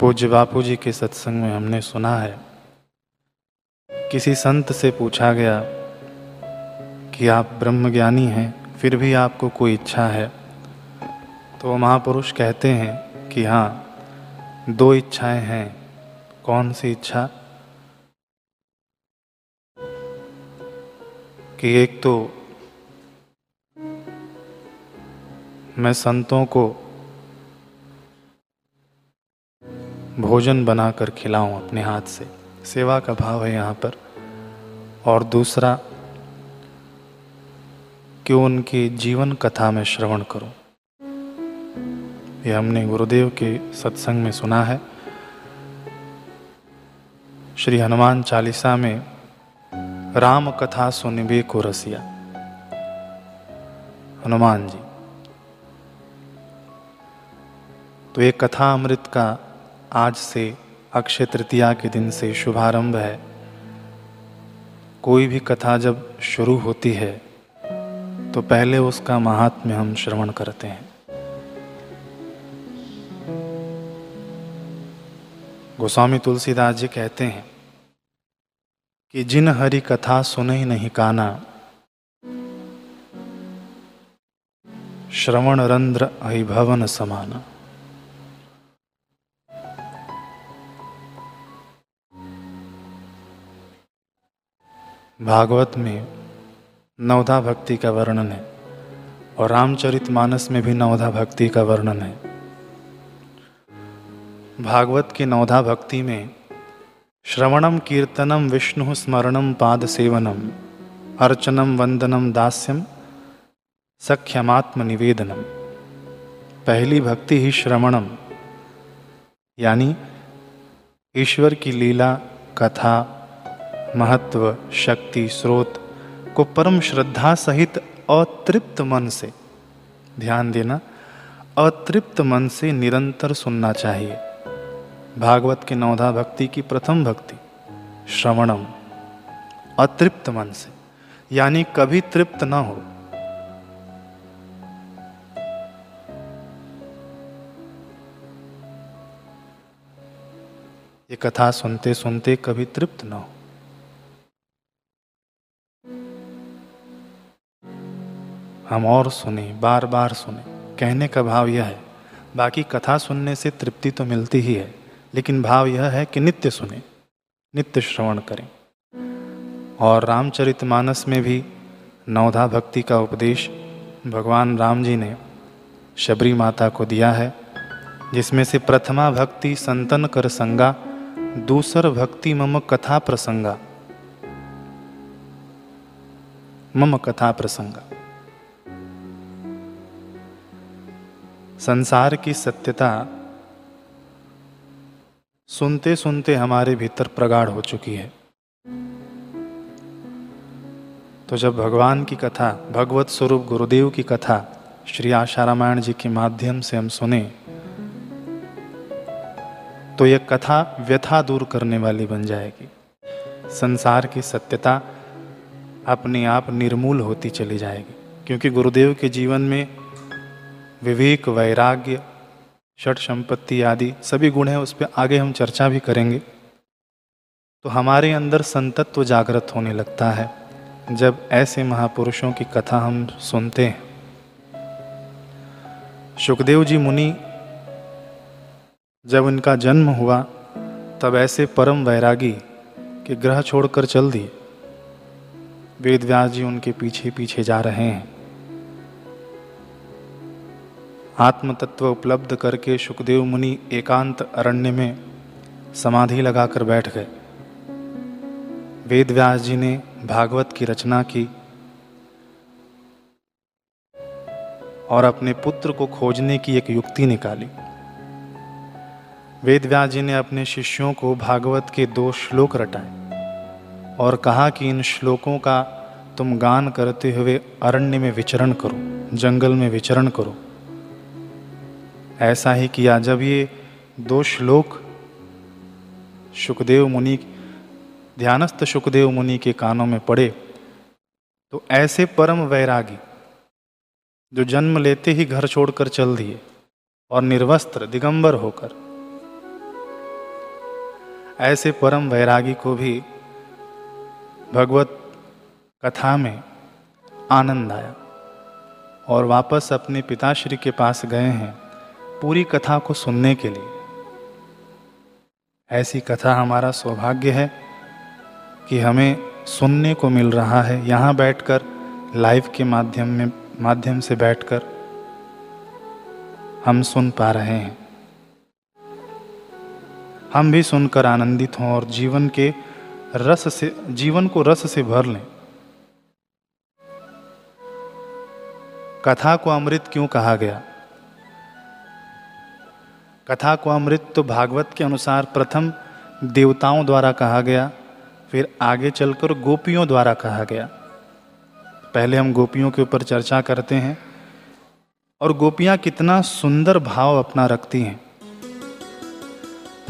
पूज्य बापू जी के सत्संग में हमने सुना है। किसी संत से पूछा गया कि आप ब्रह्मज्ञानी हैं, फिर भी आपको कोई इच्छा है? तो महापुरुष कहते हैं कि हाँ दो इच्छाएँ हैं। कौन सी इच्छा? कि एक तो मैं संतों को भोजन बनाकर खिलाऊं अपने हाथ से। सेवा का भाव है यहाँ पर। और दूसरा, कि उनकी जीवन कथा में श्रवण करूँ। ये हमने गुरुदेव के सत्संग में सुना है। श्री हनुमान चालीसा में राम कथा सुनिबे को रसिया। हनुमान जी तो ये कथा अमृत का आज से अक्षय तृतीया के दिन से शुभारंभ है। कोई भी कथा जब शुरू होती है तो पहले उसका महात्म्य हम श्रवण करते हैं। गोस्वामी तुलसीदास जी कहते हैं कि जिन हरि कथा सुने नहीं काना, श्रवण रंध्र अभिभवन समाना। भागवत में नवधा भक्ति का वर्णन है और रामचरित मानस में भी नवधा भक्ति का वर्णन है। भागवत की नवधा भक्ति में श्रवणम कीर्तनम विष्णु स्मरणम पाद सेवनम अर्चनम वंदनम दास्यम सख्यमात्म निवेदनम। पहली भक्ति ही श्रवणम, यानी ईश्वर की लीला, कथा महत्व, शक्ति, स्रोत को परम श्रद्धा सहित अतृप्त मन से। ध्यान देना, अतृप्त मन से निरंतर सुनना चाहिए। भागवत के नवधा भक्ति की प्रथम भक्ति, श्रवणम। अतृप्त मन से, यानी कभी तृप्त ना हो। ये कथा सुनते सुनते कभी तृप्त ना हो। हम और सुने बार बार सुने। कहने का भाव यह है, बाकी कथा सुनने से तृप्ति तो मिलती ही है, लेकिन भाव यह है कि नित्य सुने, नित्य श्रवण करें। और रामचरितमानस में भी नवधा भक्ति का उपदेश भगवान राम जी ने शबरी माता को दिया है, जिसमें से प्रथमा भक्ति संतन कर संगा, दूसर भक्ति मम कथा प्रसंगा। मम कथा प्रसंगा। संसार की सत्यता सुनते सुनते हमारे भीतर प्रगाढ़ हो चुकी है। तो जब भगवान की कथा, भगवत स्वरूप गुरुदेव की कथा श्री आशा रामायण जी के माध्यम से हम सुने तो यह कथा व्यथा दूर करने वाली बन जाएगी। संसार की सत्यता अपने आप निर्मूल होती चली जाएगी, क्योंकि गुरुदेव के जीवन में विवेक, वैराग्य, षट संपत्ति आदि सभी गुण हैं, उस पर आगे हम चर्चा भी करेंगे। तो हमारे अंदर संतत्व जागृत होने लगता है, जब ऐसे महापुरुषों की कथा हम सुनते हैं। सुखदेव जी मुनि, जब इनका जन्म हुआ, तब ऐसे परम वैरागी के ग्रह छोड़कर चल दिए। वेद व्यास जी उनके पीछे पीछे जा रहे हैं। आत्म तत्व उपलब्ध करके सुखदेव मुनि एकांत अरण्य में समाधि लगाकर बैठ गए। वेद व्यास जी ने भागवत की रचना की और अपने पुत्र को खोजने की एक युक्ति निकाली। वेद व्यास जी ने अपने शिष्यों को भागवत के दो श्लोक रटाए और कहा कि इन श्लोकों का तुम गान करते हुए अरण्य में विचरण करो, जंगल में विचरण करो। ऐसा ही किया। जब ये दो श्लोक सुखदेव मुनि, ध्यानस्थ सुखदेव मुनि के कानों में पड़े तो ऐसे परम वैरागी, जो जन्म लेते ही घर छोड़कर चल दिए और निर्वस्त्र, दिगंबर होकर, ऐसे परम वैरागी को भी भगवत कथा में आनंद आया और वापस अपने पिताश्री के पास गए हैं। पूरी कथा को सुनने के लिए। ऐसी कथा हमारा सौभाग्य है कि हमें सुनने को मिल रहा है। यहाँ बैठकर लाइव के माध्यम में, माध्यम से बैठकर हम सुन पा रहे हैं। हम भी सुनकर आनंदित हों और जीवन के रस से, जीवन को रस से भर लें। कथा को अमृत क्यों कहा गया? कथा को अमृत तो भागवत के अनुसार प्रथम देवताओं द्वारा कहा गया, फिर आगे चलकर गोपियों द्वारा कहा गया। पहले हम गोपियों के ऊपर चर्चा करते हैं और गोपियाँ कितना सुंदर भाव अपना रखती हैं।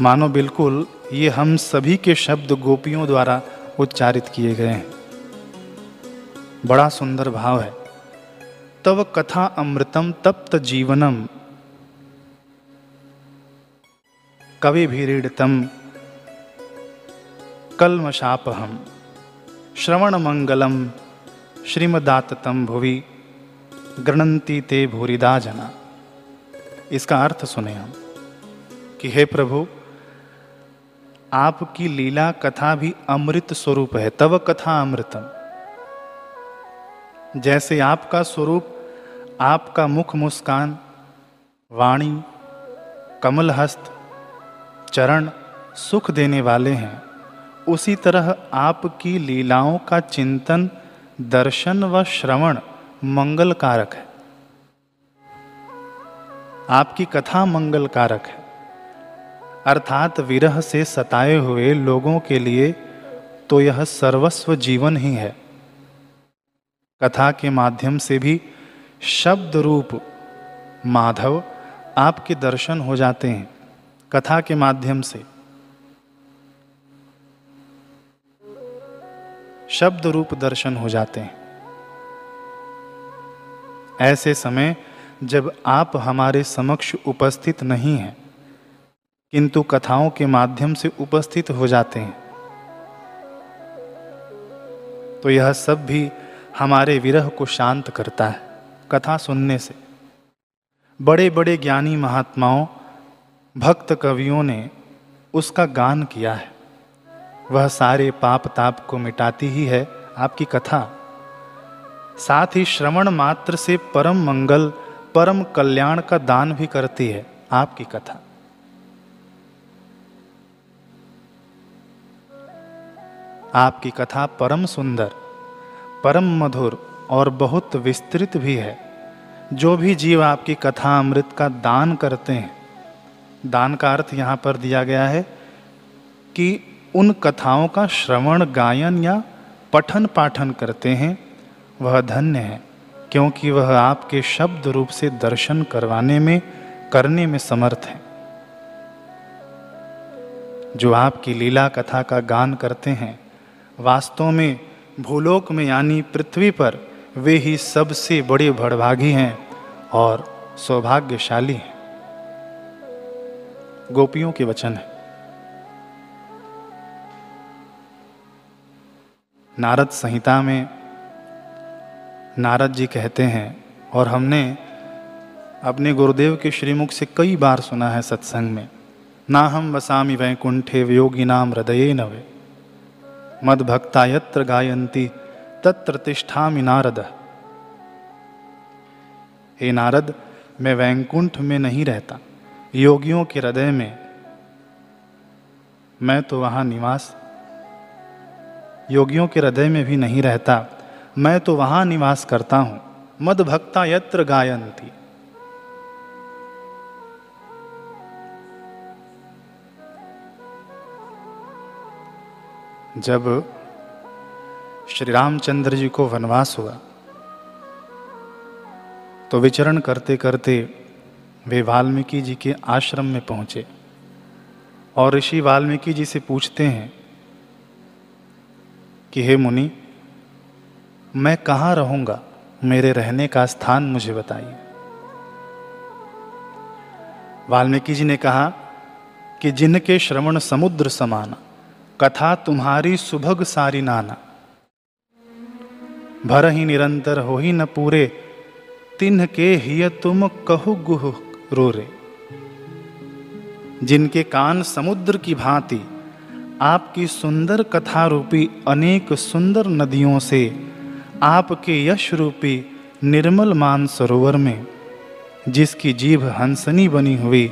मानो बिल्कुल ये हम सभी के शब्द गोपियों द्वारा उच्चारित किए गए हैं। बड़ा सुंदर भाव है। तव कथा अमृतम तप्त जीवनम कवि भीड़तम कलमशापहम श्रवण मंगलम श्रीमदाततम भुवि गृणंती ते भूरिदा जना। इसका अर्थ सुने हम कि हे प्रभु, आपकी लीला कथा भी अमृत स्वरूप है, तव कथा अमृतम। जैसे आपका स्वरूप, आपका मुख मुस्कान, वाणी कमल हस्त चरण सुख देने वाले हैं। उसी तरह आपकी लीलाओं का चिंतन, दर्शन व श्रवण मंगल कारक है। आपकी कथा मंगल कारक है। अर्थात विरह से सताए हुए लोगों के लिए तो यह सर्वस्व जीवन ही है। कथा के माध्यम से भी शब्द रूप माधव आपके दर्शन हो जाते हैं। कथा के माध्यम से। शब्द रूप दर्शन हो जाते हैं। ऐसे समय जब आप हमारे समक्ष उपस्थित नहीं हैं, किंतु कथाओं के माध्यम से उपस्थित हो जाते हैं तो यह सब भी हमारे विरह को शांत करता है कथा सुनने से। बड़े बड़े ज्ञानी महात्माओं भक्त कवियों ने उसका गान किया है। वह सारे पाप ताप को मिटाती ही है आपकी कथा। साथ ही श्रवण मात्र से परम मंगल, परम कल्याण का दान भी करती है आपकी कथा। आपकी कथा परम सुंदर, परम मधुर और बहुत विस्तृत भी है। जो भी जीव आपकी कथा अमृत का दान करते हैं दान का अर्थ यहाँ पर दिया गया है कि उन कथाओं का श्रवण, गायन या पठन पाठन करते हैं, वह धन्य है, क्योंकि वह आपके शब्द रूप से दर्शन करवाने में, करने में समर्थ है। जो आपकी लीला कथा का गान करते हैं, वास्तव में भूलोक में यानी पृथ्वी पर, वे ही सबसे बड़े भड़भागी हैं और सौभाग्यशाली हैं। गोपियों के वचन है। नारद संहिता में नारद जी कहते हैं, और हमने अपने गुरुदेव के श्रीमुख से कई बार सुना है सत्संग में, ना हम वसामी वैकुंठे योगी नाम हृदय नवे मद भक्ता यत्र गायंती तत्र तिष्ठामि नारद। हे नारद, मैं वैकुंठ में नहीं रहता योगियों के हृदय में मैं तो वहाँ निवास, योगियों के हृदय में भी नहीं रहता। मैं तो वहाँ निवास करता हूँ। मद भक्ता यत्र गायंती जब श्री रामचंद्र जी को वनवास हुआ तो विचरण करते करते वे वाल्मीकि जी के आश्रम में पहुँचे। और ऋषि वाल्मीकि जी से पूछते हैं कि, हे मुनि, मैं कहाँ रहूँगा? मेरे रहने का स्थान मुझे बताइए। वाल्मीकि जी ने कहा कि, जिनके श्रवण समुद्र समाना, कथा तुम्हारी सुभग सारी नाना। भर ही निरंतर हो ही न पूरे, तिन्ह के हिय तुम कहु गुह रो रे जिनके कान समुद्र की भांति आपकी सुंदर कथा रूपी अनेक सुंदर नदियों से आपके यश रूपी निर्मल मान सरोवर में, जिसकी जीभ हंसनी बनी हुई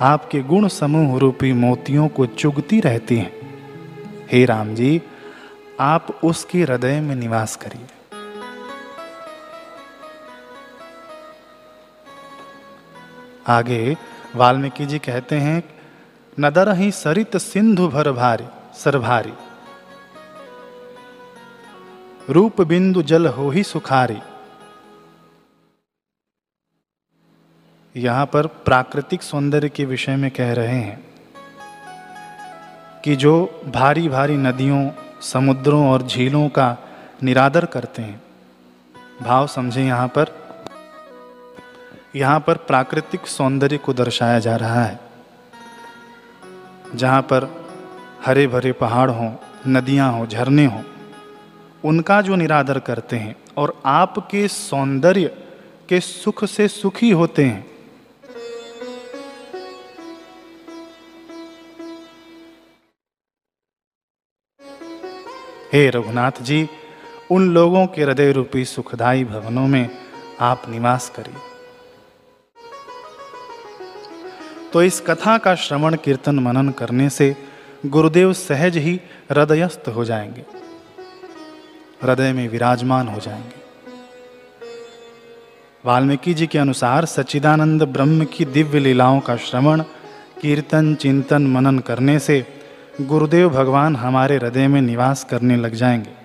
आपके गुण समूह रूपी मोतियों को चुगती रहती हैं। हे राम जी, आप उसके हृदय में निवास करिए। आगे वाल्मीकि जी कहते हैं नदर ही सरित सिंधु भर भारी सरभारी रूप बिंदु जल हो ही सुखारी। यहाँ पर प्राकृतिक सौंदर्य के विषय में कह रहे हैं कि जो भारी भारी नदियों, समुद्रों और झीलों का निरादर करते हैं, भाव समझें यहाँ पर यहाँ पर प्राकृतिक सौंदर्य को दर्शाया जा रहा है। जहाँ पर हरे भरे पहाड़ हों, नदियाँ हों, झरने हों, उनका जो निरादर करते हैं और आपके सौंदर्य के सुख से सुखी होते हैं। हे रघुनाथ जी, उन लोगों के हृदय रूपी सुखदाई भवनों में आप निवास करिए। तो इस कथा का श्रवण कीर्तन मनन करने से गुरुदेव सहज ही हृदयस्थ हो जाएँगे। हृदय में विराजमान हो जाएँगे। वाल्मीकि जी के अनुसार सच्चिदानंद ब्रह्म की दिव्य लीलाओं का श्रवण, कीर्तन, चिंतन, मनन करने से गुरुदेव भगवान हमारे हृदय में निवास करने लग जाएँगे।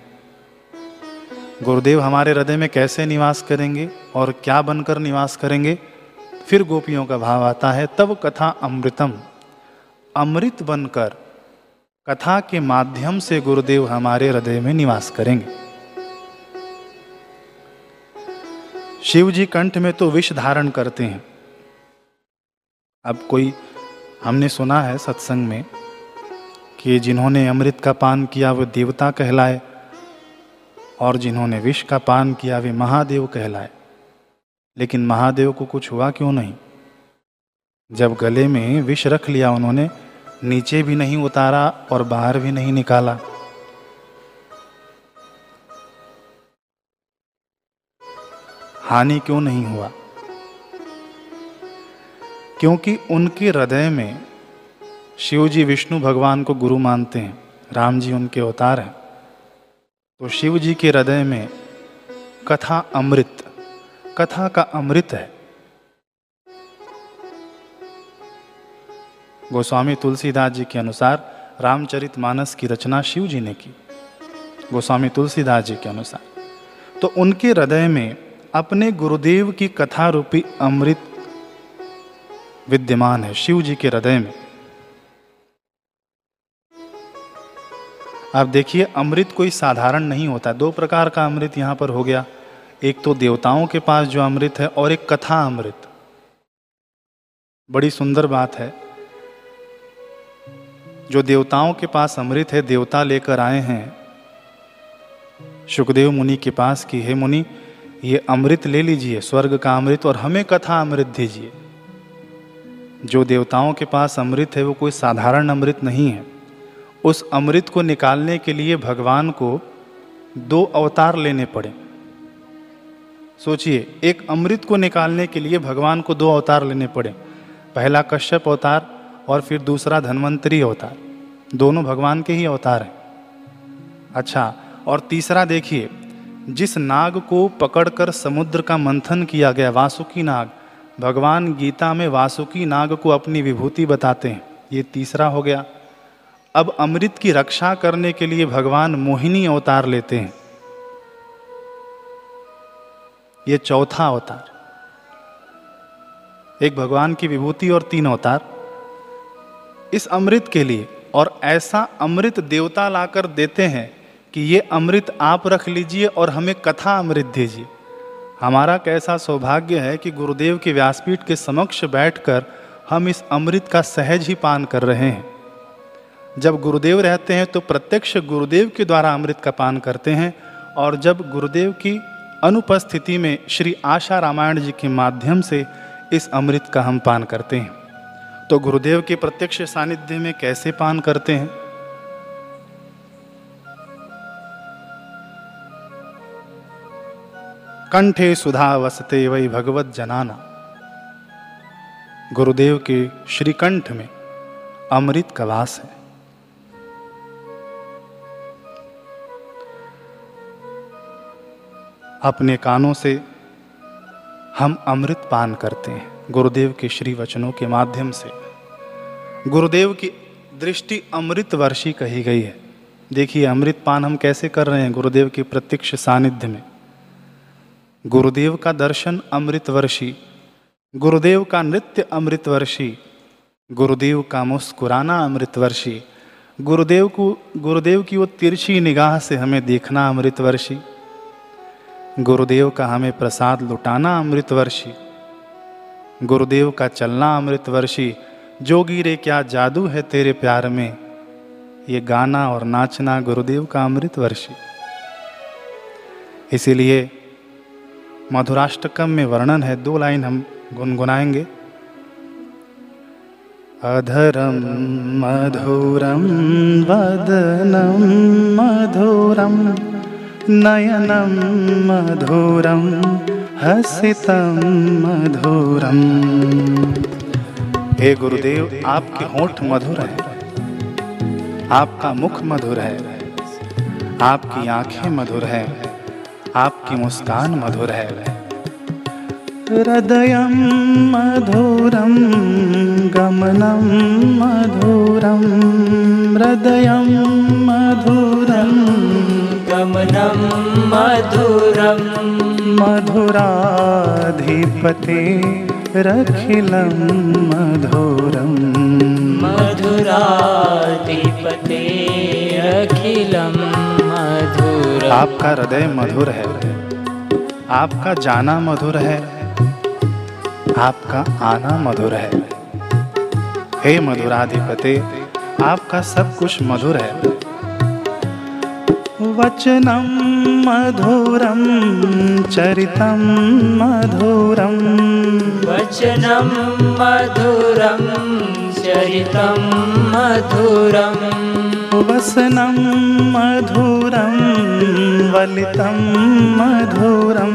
गुरुदेव हमारे हृदय में कैसे निवास करेंगे और क्या बनकर निवास करेंगे? फिर गोपियों का भाव आता है, तब कथा अमृतम। अमृत बनकर कथा के माध्यम से गुरुदेव हमारे हृदय में निवास करेंगे। शिव जी कंठ में तो विष धारण करते हैं। अब कोई हमने सुना है सत्संग में कि जिन्होंने अमृत का पान किया, वे देवता कहलाए, और जिन्होंने विष का पान किया, वे महादेव कहलाए। लेकिन महादेव को कुछ हुआ क्यों नहीं? जब गले में विष रख लिया उन्होंने, नीचे भी नहीं उतारा और बाहर भी नहीं निकाला। हानि क्यों नहीं हुआ? क्योंकि उनके हृदय में शिव जी विष्णु भगवान को गुरु मानते हैं, राम जी उनके अवतार हैं। तो शिव जी के हृदय में कथा अमृत कथा का अमृत है। गोस्वामी तुलसीदास जी के अनुसार रामचरित मानस की रचना शिव जी ने की। गोस्वामी तुलसीदास जी के अनुसार। तो उनके हृदय में अपने गुरुदेव की कथा रूपी अमृत विद्यमान है शिव जी के हृदय में। आप देखिए, अमृत कोई साधारण नहीं होता। दो प्रकार का अमृत यहाँ पर हो गया। एक तो देवताओं के पास जो अमृत है और एक कथा अमृत। बड़ी सुंदर बात है। जो देवताओं के पास अमृत है, देवता लेकर आए हैं। सुखदेव मुनि के पास कि, हे मुनि, ये अमृत ले लीजिए, स्वर्ग का अमृत, और हमें कथा अमृत दीजिए। जो देवताओं के पास अमृत है, वो कोई साधारण अमृत नहीं है। उस अमृत को निकालने के लिए भगवान को दो अवतार लेने पड़े। सोचिए, एक अमृत को निकालने के लिए भगवान को दो अवतार लेने पड़े। पहला कश्यप अवतार और फिर दूसरा धन्वंतरी अवतार। दोनों भगवान के ही अवतार हैं। अच्छा और तीसरा देखिए, जिस नाग को पकड़कर समुद्र का मंथन किया गया, वासुकी नाग, भगवान गीता में वासुकी नाग को अपनी विभूति बताते हैं। ये तीसरा हो गया। अब अमृत की रक्षा करने के लिए भगवान मोहिनी अवतार लेते हैं। ये चौथा अवतार। एक भगवान की विभूति और तीन अवतार। इस अमृत के लिए और ऐसा अमृत देवता लाकर देते हैं कि ये अमृत आप रख लीजिए और हमें कथा अमृत दीजिए। हमारा कैसा सौभाग्य है कि गुरुदेव के व्यासपीठ के समक्ष बैठकर हम इस अमृत का सहज ही पान कर रहे हैं। जब गुरुदेव रहते हैं तो प्रत्यक्ष गुरुदेव के द्वारा अमृत का पान करते हैं और जब गुरुदेव की अनुपस्थिति में श्री आशा रामायण जी के माध्यम से इस अमृत का हम पान करते हैं। तो गुरुदेव के प्रत्यक्ष सानिध्य में कैसे पान करते हैं? कंठे सुधा वसते वही भगवत जनाना। गुरुदेव के श्रीकंठ में अमृत का वास है। अपने कानों से हम अमृत पान करते हैं। गुरुदेव के श्री वचनों के माध्यम से। गुरुदेव की दृष्टि अमृत वर्षी कही गई है। देखिए, अमृत पान हम कैसे कर रहे हैं गुरुदेव के प्रत्यक्ष सानिध्य में? गुरुदेव का दर्शन अमृत वर्षी, गुरुदेव का नृत्य अमृत वर्षी, गुरुदेव का मुस्कुराना अमृत वर्षी, गुरुदेव को, गुरुदेव की वो तिरछी निगाह से हमें देखना अमृत वर्षी। गुरुदेव का हमें प्रसाद लुटाना अमृतवर्षी। गुरुदेव का चलना अमृतवर्षी। जोगी रे, क्या जादू है तेरे प्यार में? ये गाना और नाचना गुरुदेव का अमृतवर्षी। इसीलिए मधुराष्टकम में वर्णन है, दो लाइन हम गुनगुनाएँगे। अधरम मधुरम, वदनम मधुरम। नयनं मधुरं, हसितं मधुरम हे गुरुदेव, आपके होठ मधुर है। आपका मुख मधुर है। आपकी आँखें मधुर है। आपकी मुस्कान मधुर है। हृदय मधुरम गमनम मधुरम हृदय मधुरम गमनं मधुरं। मधुराधिपते रखिलं मधुरम् मधुराधिपते अखिलं मधुर। आपका हृदय मधुर है। आपका जाना मधुर है। आपका आना मधुर है। हे मधुराधिपते आपका सब कुछ मधुर है। वचनं मधुरं चरितं मधुरं। वचनं मधुरं चरितं मधुरं। वसनं मधुरं वलितं मधुरं।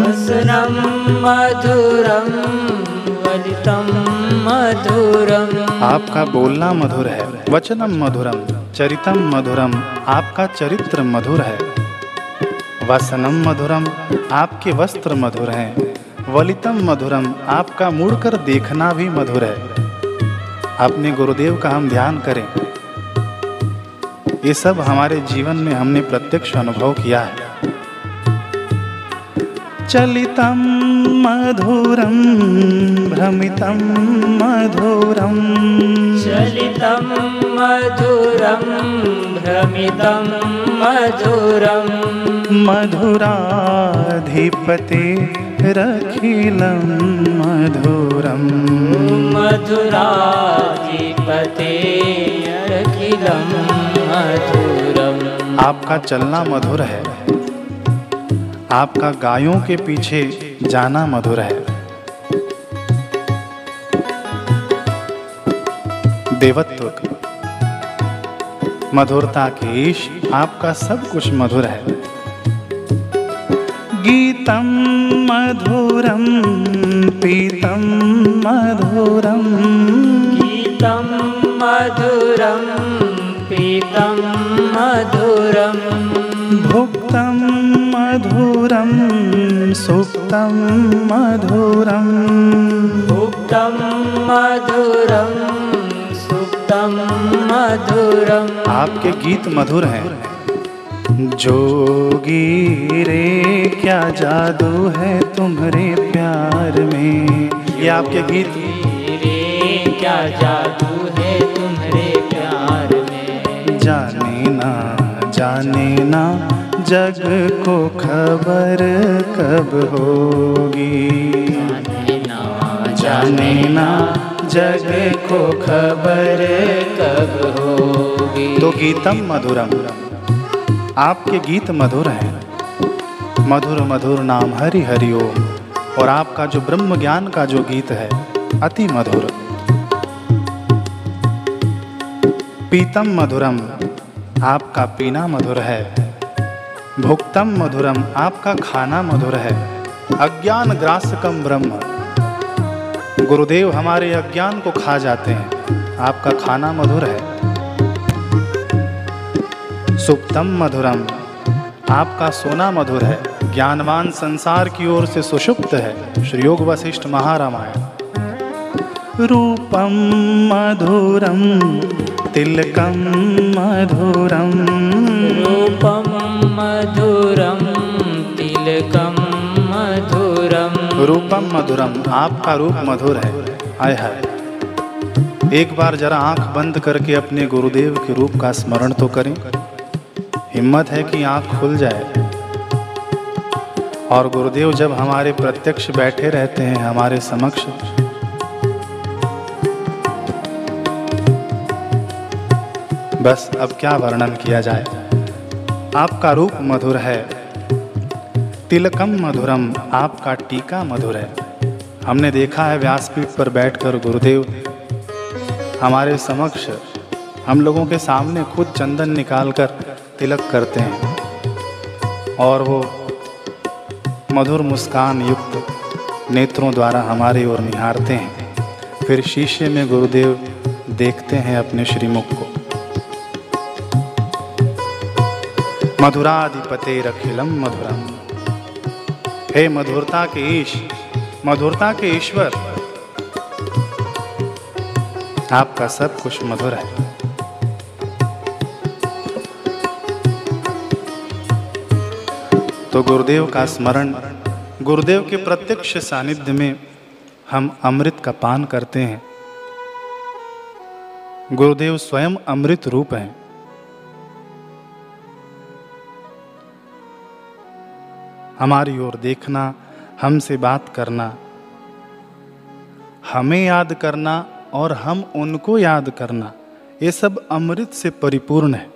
वसनं मधुरं वलितं मधुरम्। आपका बोलना मधुर है, वचनम मधुरम, चरितम मधुरम, आपका चरित्र मधुर है। वसनम मधुरम, आपके वस्त्र मधुर हैं। वलितम मधुरम, आपका मुड़कर देखना भी मधुर है। अपने गुरुदेव का हम ध्यान करें। ये सब हमारे जीवन में हमने प्रत्यक्ष अनुभव किया है। चलितं मधुरं भ्रमितं मधुरं। चलितं मधुरं भ्रमितं मधुरं। मधुराधिपते रखिलं मधुरम् मधुराधिपते अखिलं मधुरम् आपका चलना मधुर है। आपका गायों के पीछे जाना मधुर है। देवत्व की। मधुरता के ईश आपका सब कुछ मधुर है। गीतम मधुरम पीतम मधुरम। गीतं मधुरं पीतं मधुरं भुक्तं मधुरं सुप्तं मधुरम्। भुक्तं मधुरं सुप्तं मधुरम्। आपके गीत मधुर हैं। जोगी रे क्या जादू है तुम्हारे प्यार में? ये आपके गीत रे क्या जादू है तुम्हारे प्यार में? जाने ना जाने ना जग को खबर कब होगी? जाने ना, जग को खबर कब होगी? तो गीतम मधुरम। आपके गीत मधुर हैं। मधुर मधुर नाम हरि हरि ओम। और आपका जो ब्रह्म ज्ञान का जो गीत है, अति मधुर। पीतम मधुरम। आपका पीना मधुर है। भुक्तम मधुरम, आपका खाना मधुर है। अज्ञान ग्रासकम ब्रह्म। गुरुदेव हमारे अज्ञान को खा जाते हैं, आपका खाना मधुर है। सुप्तम मधुरम, आपका सोना मधुर है। ज्ञानवान संसार की ओर से सुषुप्त है श्री योग वशिष्ठ महारामायण। रूपम मधुरम, तिलकम मधुरम। रूपम मधुरम आपका रूप मधुर है। आय हाय। एक बार जरा आँख बंद करके अपने गुरुदेव के रूप का स्मरण तो करें। हिम्मत है कि आँख खुल जाए। और गुरुदेव जब हमारे प्रत्यक्ष बैठे रहते हैं हमारे समक्ष, बस अब क्या वर्णन किया जाए? आपका रूप मधुर है। तिलकम मधुरम, आपका टीका मधुर है। हमने देखा है व्यासपीठ पर बैठकर गुरुदेव। हमारे समक्ष हम लोगों के सामने खुद चंदन निकालकर तिलक करते हैं। और वो मधुर मुस्कान युक्त नेत्रों द्वारा हमारी ओर निहारते हैं। फिर शीशे में गुरुदेव देखते हैं अपने श्रीमुख को। मधुराधिपते रखिलम मधुरम। हे मधुरता के ईश, मधुरता के ईश्वर, आपका सब कुछ मधुर है। तो गुरुदेव का स्मरण, गुरुदेव के प्रत्यक्ष सानिध्य में हम अमृत का पान करते हैं। गुरुदेव स्वयं अमृत रूप हैं। हमारी ओर देखना, हमसे बात करना। हमें याद करना और हम उनको याद करना, ये सब अमृत से परिपूर्ण है।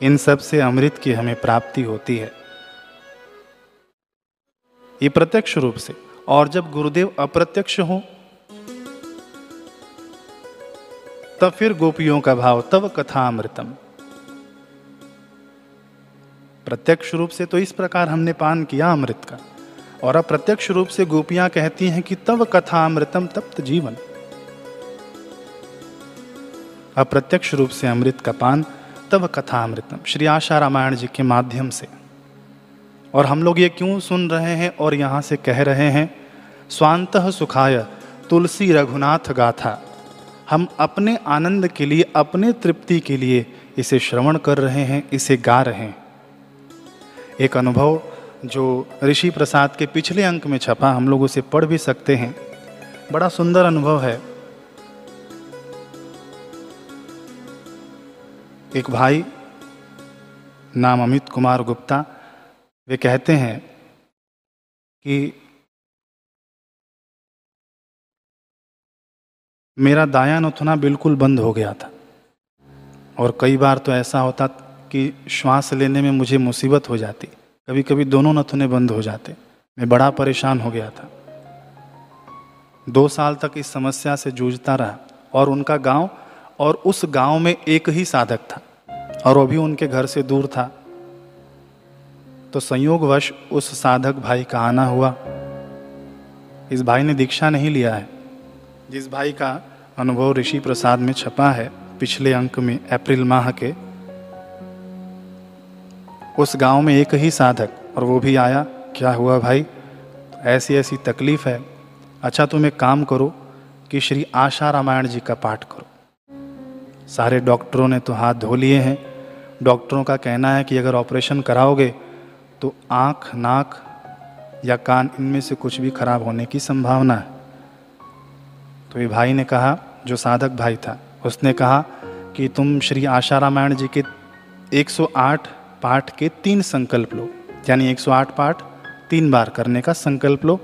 इन सबसे अमृत की हमें प्राप्ति होती है। ये प्रत्यक्ष रूप से, और जब गुरुदेव अप्रत्यक्ष हो, तब फिर गोपियों का भाव तब कथा अमृतम प्रत्यक्ष रूप से तो इस प्रकार हमने पान किया अमृत का। और अप्रत्यक्ष रूप से गोपियाँ कहती हैं कि तब कथा अमृतम तप्त जीवन। अप्रत्यक्ष रूप से अमृत का पान तब कथा अमृतम, श्री आशा रामायण जी के माध्यम से। और हम लोग ये क्यों सुन रहे हैं और यहाँ से कह रहे हैं, स्वांत सुखाय तुलसी रघुनाथ गाथा। हम अपने आनंद के लिए, अपने तृप्ति के लिए इसे श्रवण कर रहे हैं, इसे गा रहे हैं। एक अनुभव जो ऋषि प्रसाद के पिछले अंक में छपा, हम लोग उसे पढ़ भी सकते हैं। बड़ा सुंदर अनुभव है। एक भाई नाम अमित कुमार गुप्ता, वे कहते हैं कि मेरा दायां नथुना बिल्कुल बंद हो गया था। और कई बार तो ऐसा होता कि श्वास लेने में मुझे मुसीबत हो जाती। कभी कभी दोनों नथुने बंद हो जाते। मैं बड़ा परेशान हो गया था। दो साल तक इस समस्या से जूझता रहा और उनका गाँव और उस गाँव में एक ही साधक था और वो भी उनके घर से दूर था। तो संयोगवश उस साधक भाई का आना हुआ। इस भाई ने दीक्षा नहीं लिया है। जिस भाई का अनुभव ऋषि प्रसाद में छपा है पिछले अंक में अप्रैल माह के उस गाँव में एक ही साधक, और वो भी आया, क्या हुआ भाई? ऐसी ऐसी तकलीफ़ है। अच्छा तुम एक काम करो कि श्री आशा रामायण जी का पाठ करो। सारे डॉक्टरों ने तो हाथ धो लिए हैं। डॉक्टरों का कहना है कि अगर ऑपरेशन कराओगे तो आँख, नाक या कान, इनमें से कुछ भी खराब होने की संभावना है। तो ये भाई ने कहा, जो साधक भाई था, उसने कहा कि तुम श्री आशा रामायण जी के 108 पाठ के तीन संकल्प लो। यानी 108 पाठ, तीन बार करने का संकल्प लो,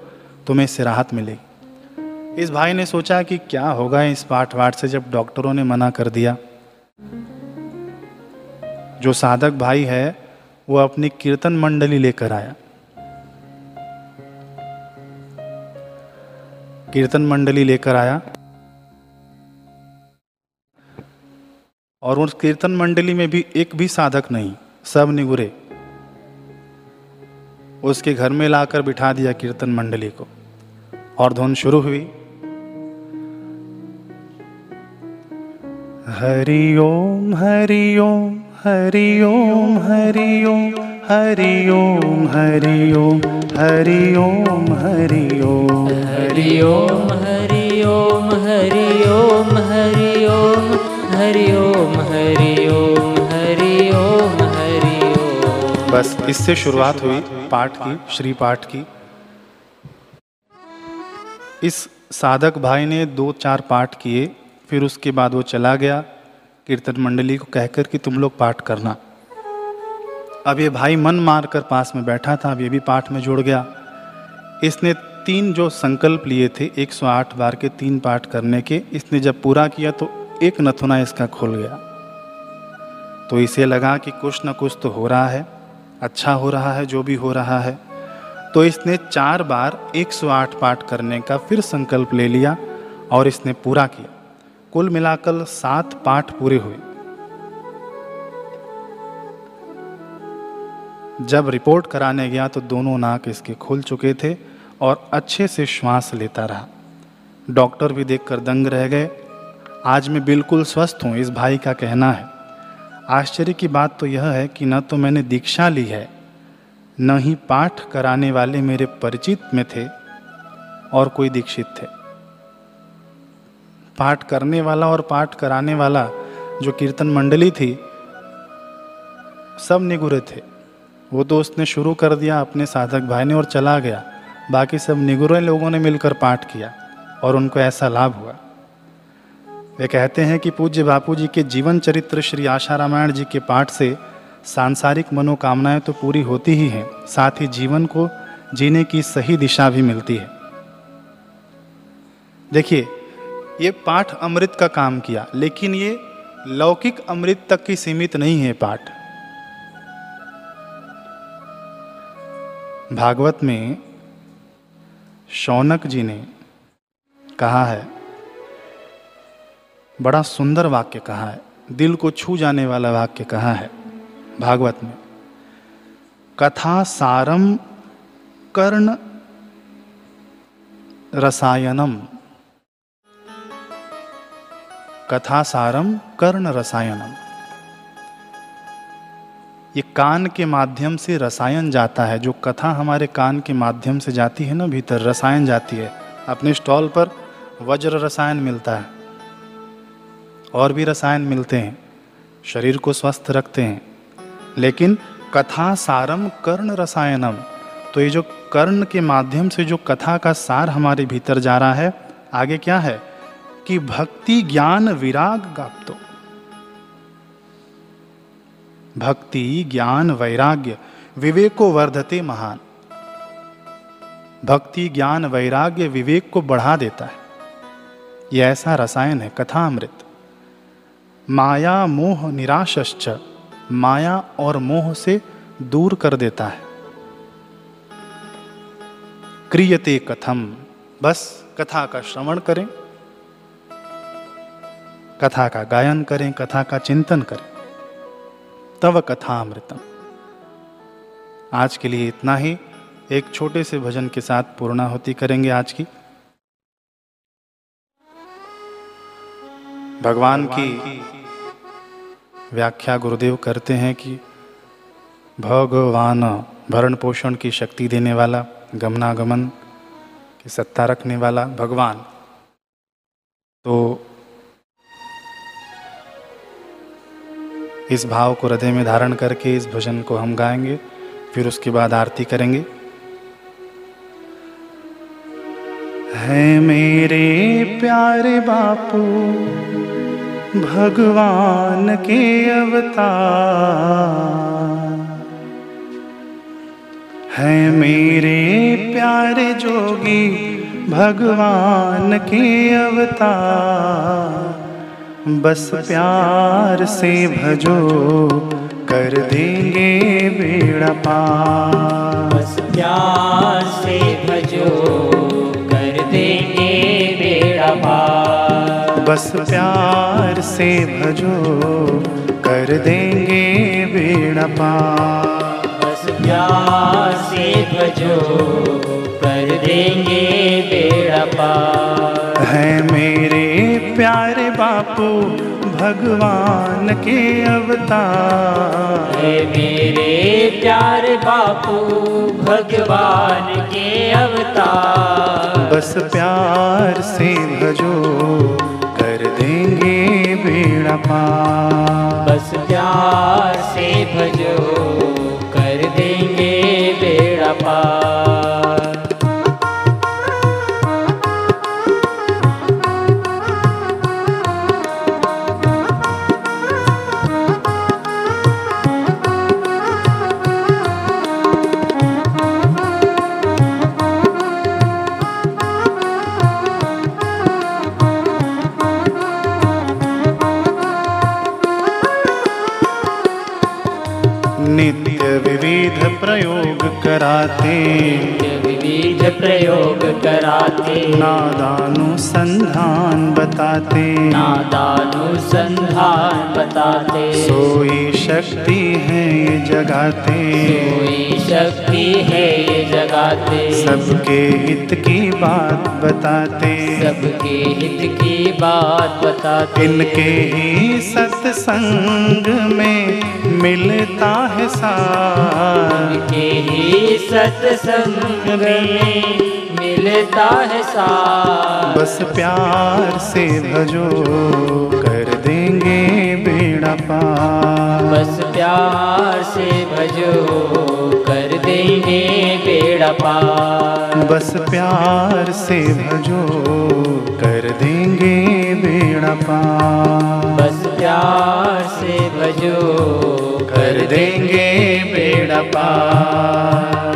तुम्हें इससे राहत मिलेगी। इस भाई ने सोचा कि क्या होगा इस पाठ वाठ से जब डॉक्टरों ने मना कर दिया। जो साधक भाई है, वो अपनी कीर्तन मंडली लेकर आया। कीर्तन मंडली लेकर आया। और उस कीर्तन मंडली में भी एक भी साधक नहीं। सब निगुरे उसके घर में लाकर बिठा दिया कीर्तन मंडली को और धुन शुरू हुई हरि ओम हरि ओम हरि ओम हरि ओम हरि ओम हरि ओम हरि ओम हरि ओम हरि ओम हरि ओम हरि ओम हरि ओम हरि ओम हरि ओम बस इससे शुरुआत हुई पाठ की, श्री पाठ की। इस साधक भाई ने दो चार पाठ किए, फिर उसके बाद वो चला गया कीर्तन मंडली को कहकर कि तुम लोग पाठ करना। अब ये भाई मन मार कर पास में बैठा था, अब ये भी पाठ में जुड़ गया। इसने तीन जो संकल्प लिए थे 108 बार के तीन पाठ करने के, इसने जब पूरा किया तो एक नथुना इसका खुल गया। तो इसे लगा कि कुछ न कुछ तो हो रहा है। अच्छा हो रहा है, जो भी हो रहा है। तो इसने चार बार 108 पाठ करने का फिर संकल्प ले लिया और इसने पूरा किया। कुल मिलाकर सात पाठ पूरे हुए। जब रिपोर्ट कराने गया तो दोनों नाक इसके खुल चुके थे और अच्छे से श्वास लेता रहा। डॉक्टर भी देखकर दंग रह गए। आज मैं बिल्कुल स्वस्थ हूँ, इस भाई का कहना है। आश्चर्य की बात तो यह है कि न तो मैंने दीक्षा ली है, न ही पाठ कराने वाले मेरे परिचित में थे और कोई दीक्षित थे। पाठ करने वाला और पाठ कराने वाला जो कीर्तन मंडली थी, सब निगुरे थे। वो तो उसने शुरू कर दिया अपने साधक भाई ने और चला गया। बाकी सब निगुरे लोगों ने मिलकर पाठ किया और उनको ऐसा लाभ हुआ। वे कहते हैं कि पूज्य बापू जी के जीवन चरित्र श्री आशा रामायण जी के पाठ से सांसारिक मनोकामनाएँ तो पूरी होती ही हैं, साथ ही जीवन को जीने की सही दिशा भी मिलती है। देखिए, ये पाठ अमृत का काम किया, लेकिन ये लौकिक अमृत तक की सीमित नहीं है पाठ। भागवत में शौनक जी ने कहा है बड़ा सुंदर वाक्य कहा है, दिल को छू जाने वाला वाक्य कहा है, भागवत में। कथा सारम कर्ण रसायनम। कथा सारम कर्ण रसायनम। ये कान के माध्यम से रसायन जाता है, जो कथा हमारे कान के माध्यम से जाती है ना भीतर, रसायन जाती है। अपने स्टॉल पर वज्र रसायन मिलता है। और भी रसायन मिलते हैं, शरीर को स्वस्थ रखते हैं। लेकिन कथा सारम कर्ण रसायनम तो ये जो कर्ण के माध्यम से जो कथा का सार हमारे भीतर जा रहा है, आगे क्या है? कि भक्ति ज्ञान विराग गाप्तो। भक्ति ज्ञान वैराग्य विवेको वर्धते महान। भक्ति ज्ञान वैराग्य विवेक को बढ़ा देता है। यह ऐसा रसायन है कथा अमृत माया मोह निराश्च माया और मोह से दूर कर देता है। क्रियते कथम बस कथा का श्रवण करें। कथा का गायन करें कथा का चिंतन करें। तव कथा अमृतम आज के लिए इतना ही। एक छोटे से भजन के साथ पूर्णाहुति करेंगे आज की भगवान की व्याख्या गुरुदेव करते हैं कि भगवान भरण पोषण की शक्ति देने वाला, गमनागमन की सत्ता रखने वाला भगवान। तो इस भाव को हृदय में धारण करके इस भजन को हम गाएँगे, फिर उसके बाद आरती करेंगे। है मेरे प्यारे बापू भगवान के अवतार। है मेरे प्यारे जोगी, भगवान के अवतार। बस प्यार से भजो, कर देंगे बेड़ा पार। बस प्यार से भजो, कर देंगे बेड़ा पार। बस प्यार से भजो कर देंगे बेड़ा पार। बस प्यार से भजो कर देंगे बेड़ा पार। है मेरे प्यारे बापू भगवान के अवतार। है मेरे प्यारे बापू भगवान के अवतार। बस प्यार से भजो कर देंगे बेड़ा पार। बस प्यार से भजो कर देंगे बेड़ा पार। विविध प्रयोग कराते। विविध प्रयोग कराते। नादानुसंधान बताते। नादानुसंधान बताते। सोई शक्ति है ये जगाते। कोई शक्ति है ये जगाते। सबके हित की बात बताते। सबके हित की बात बताते। इनके ही सत्संग में मिलता है सार। के ही सत्संग में मिलता है साथ बस प्यार से भजो कर देंगे बेड़ा पार। बस प्यार से भजो कर देंगे बेड़ा पार। बस प्यार से भजो कर देंगे बेड़ा पार। बस प्यार से भजो कर देंगे बेड़ा पार।